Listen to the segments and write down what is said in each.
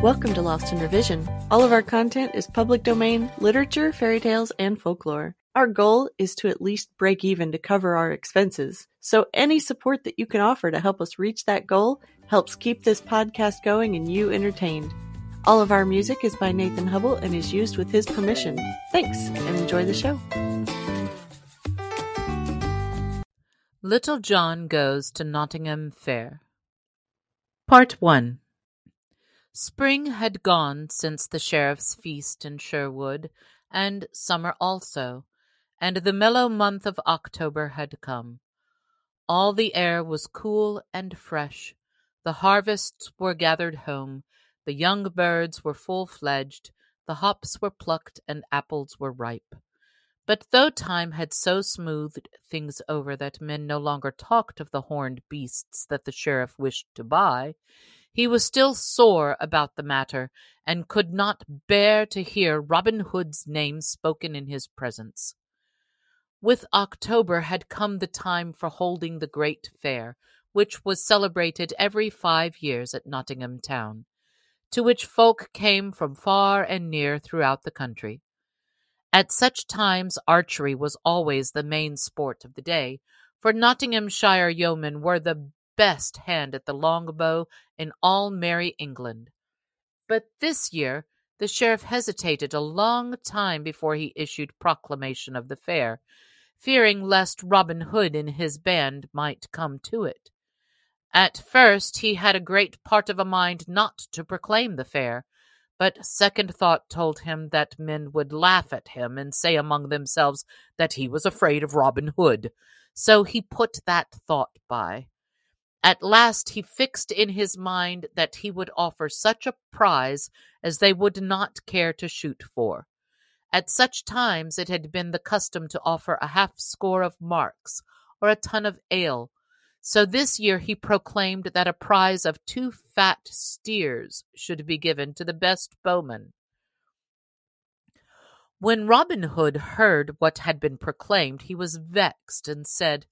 Welcome to Lost in Revision. All of our content is public domain, literature, fairy tales, and folklore. Our goal is to at least break even to cover our expenses. So any support that you can offer to help us reach that goal helps keep this podcast going and you entertained. All of our music is by Nathan Hubble and is used with his permission. Thanks and enjoy the show. Little John Goes to Nottingham Fair. Part 1 Spring had gone since the sheriff's feast in Sherwood, and summer also, and the mellow month of October had come. All the air was cool and fresh. The harvests were gathered home, the young birds were full fledged, the hops were plucked, and apples were ripe. But though time had so smoothed things over that men no longer talked of the horned beasts that the sheriff wished to buy, he was still sore about the matter, and could not bear to hear Robin Hood's name spoken in his presence. With October had come the time for holding the great fair, which was celebrated every five years at Nottingham town, to which folk came from far and near throughout the country. At such times archery was always the main sport of the day, for Nottinghamshire yeomen were the best hand at the longbow in all merry England. But this year the sheriff hesitated a long time before he issued proclamation of the fair, fearing lest Robin Hood and his band might come to it. At first he had a great part of a mind not to proclaim the fair, but second thought told him that men would laugh at him and say among themselves that he was afraid of Robin Hood, so he put that thought by. At last he fixed in his mind that he would offer such a prize as they would not care to shoot for. At such times it had been the custom to offer a half score of marks or a ton of ale. So this year he proclaimed that a prize of two fat steers should be given to the best bowman. When Robin Hood heard what had been proclaimed, he was vexed and said,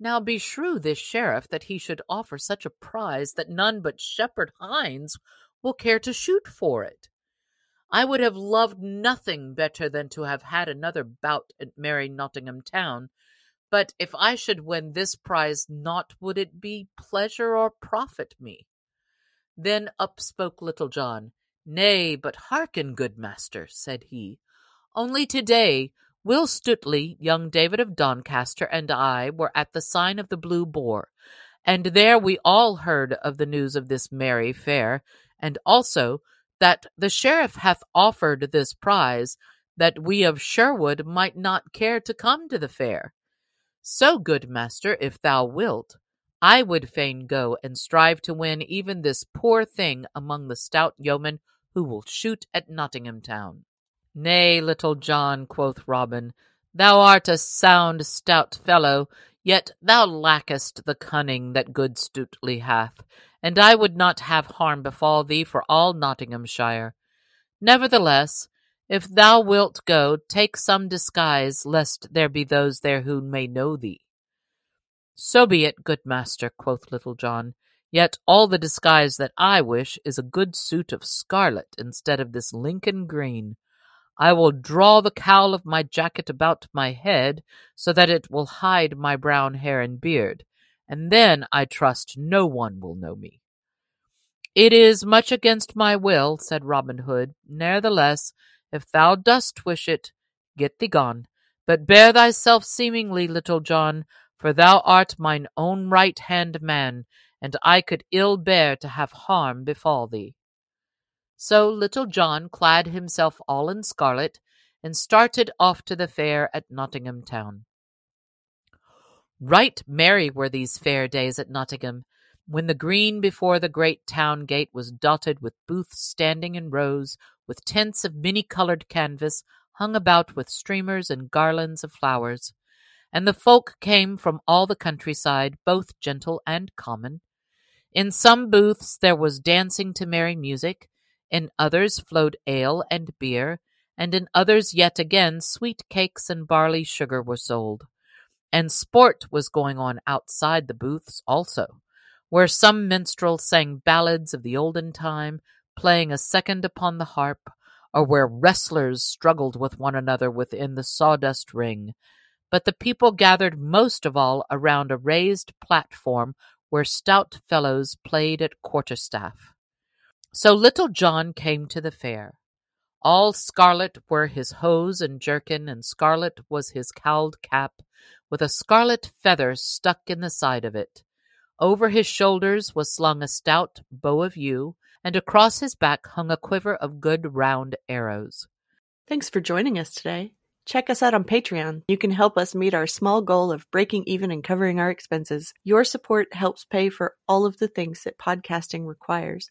now beshrew this sheriff that he should offer such a prize that none but shepherd hinds will care to shoot for it. I would have loved nothing better than to have had another bout at merry Nottingham town, but if I should win this prize, naught would it be pleasure or profit me. Then up spoke Little John. Nay, but hearken, good master, said he. Only to-day Will Stutely, young David of Doncaster, and I were at the sign of the Blue Boar, and there we all heard of the news of this merry fair, and also that the sheriff hath offered this prize, that we of Sherwood might not care to come to the fair. So, good master, if thou wilt, I would fain go and strive to win even this poor thing among the stout yeomen who will shoot at Nottingham town. Nay, Little John, quoth Robin, thou art a sound stout fellow, yet thou lackest the cunning that good Stutely hath, and I would not have harm befall thee for all Nottinghamshire. Nevertheless, if thou wilt go, take some disguise, lest there be those there who may know thee. So be it, good master, quoth Little John. Yet all the disguise that I wish is a good suit of scarlet instead of this Lincoln green. I will draw the cowl of my jacket about my head so that it will hide my brown hair and beard, and then I trust no one will know me. It is much against my will, said Robin Hood. Nevertheless, if thou dost wish it, get thee gone. But bear thyself seemingly, Little John, for thou art mine own right hand man, and I could ill bear to have harm befall thee. So Little John clad himself all in scarlet and started off to the fair at Nottingham town. Right merry were these fair days at Nottingham, when the green before the great town gate was dotted with booths standing in rows, with tents of many-coloured canvas hung about with streamers and garlands of flowers. And the folk came from all the countryside, both gentle and common. In some booths there was dancing to merry music, in others flowed ale and beer, and in others yet again sweet cakes and barley sugar were sold. And sport was going on outside the booths also, where some minstrel sang ballads of the olden time, playing a second upon the harp, or where wrestlers struggled with one another within the sawdust ring, but the people gathered most of all around a raised platform where stout fellows played at quarterstaff. So Little John came to the fair. All scarlet were his hose and jerkin, and scarlet was his cowled cap, with a scarlet feather stuck in the side of it. Over his shoulders was slung a stout bow of yew, and across his back hung a quiver of good round arrows. Thanks for joining us today. Check us out on Patreon. You can help us meet our small goal of breaking even and covering our expenses. Your support helps pay for all of the things that podcasting requires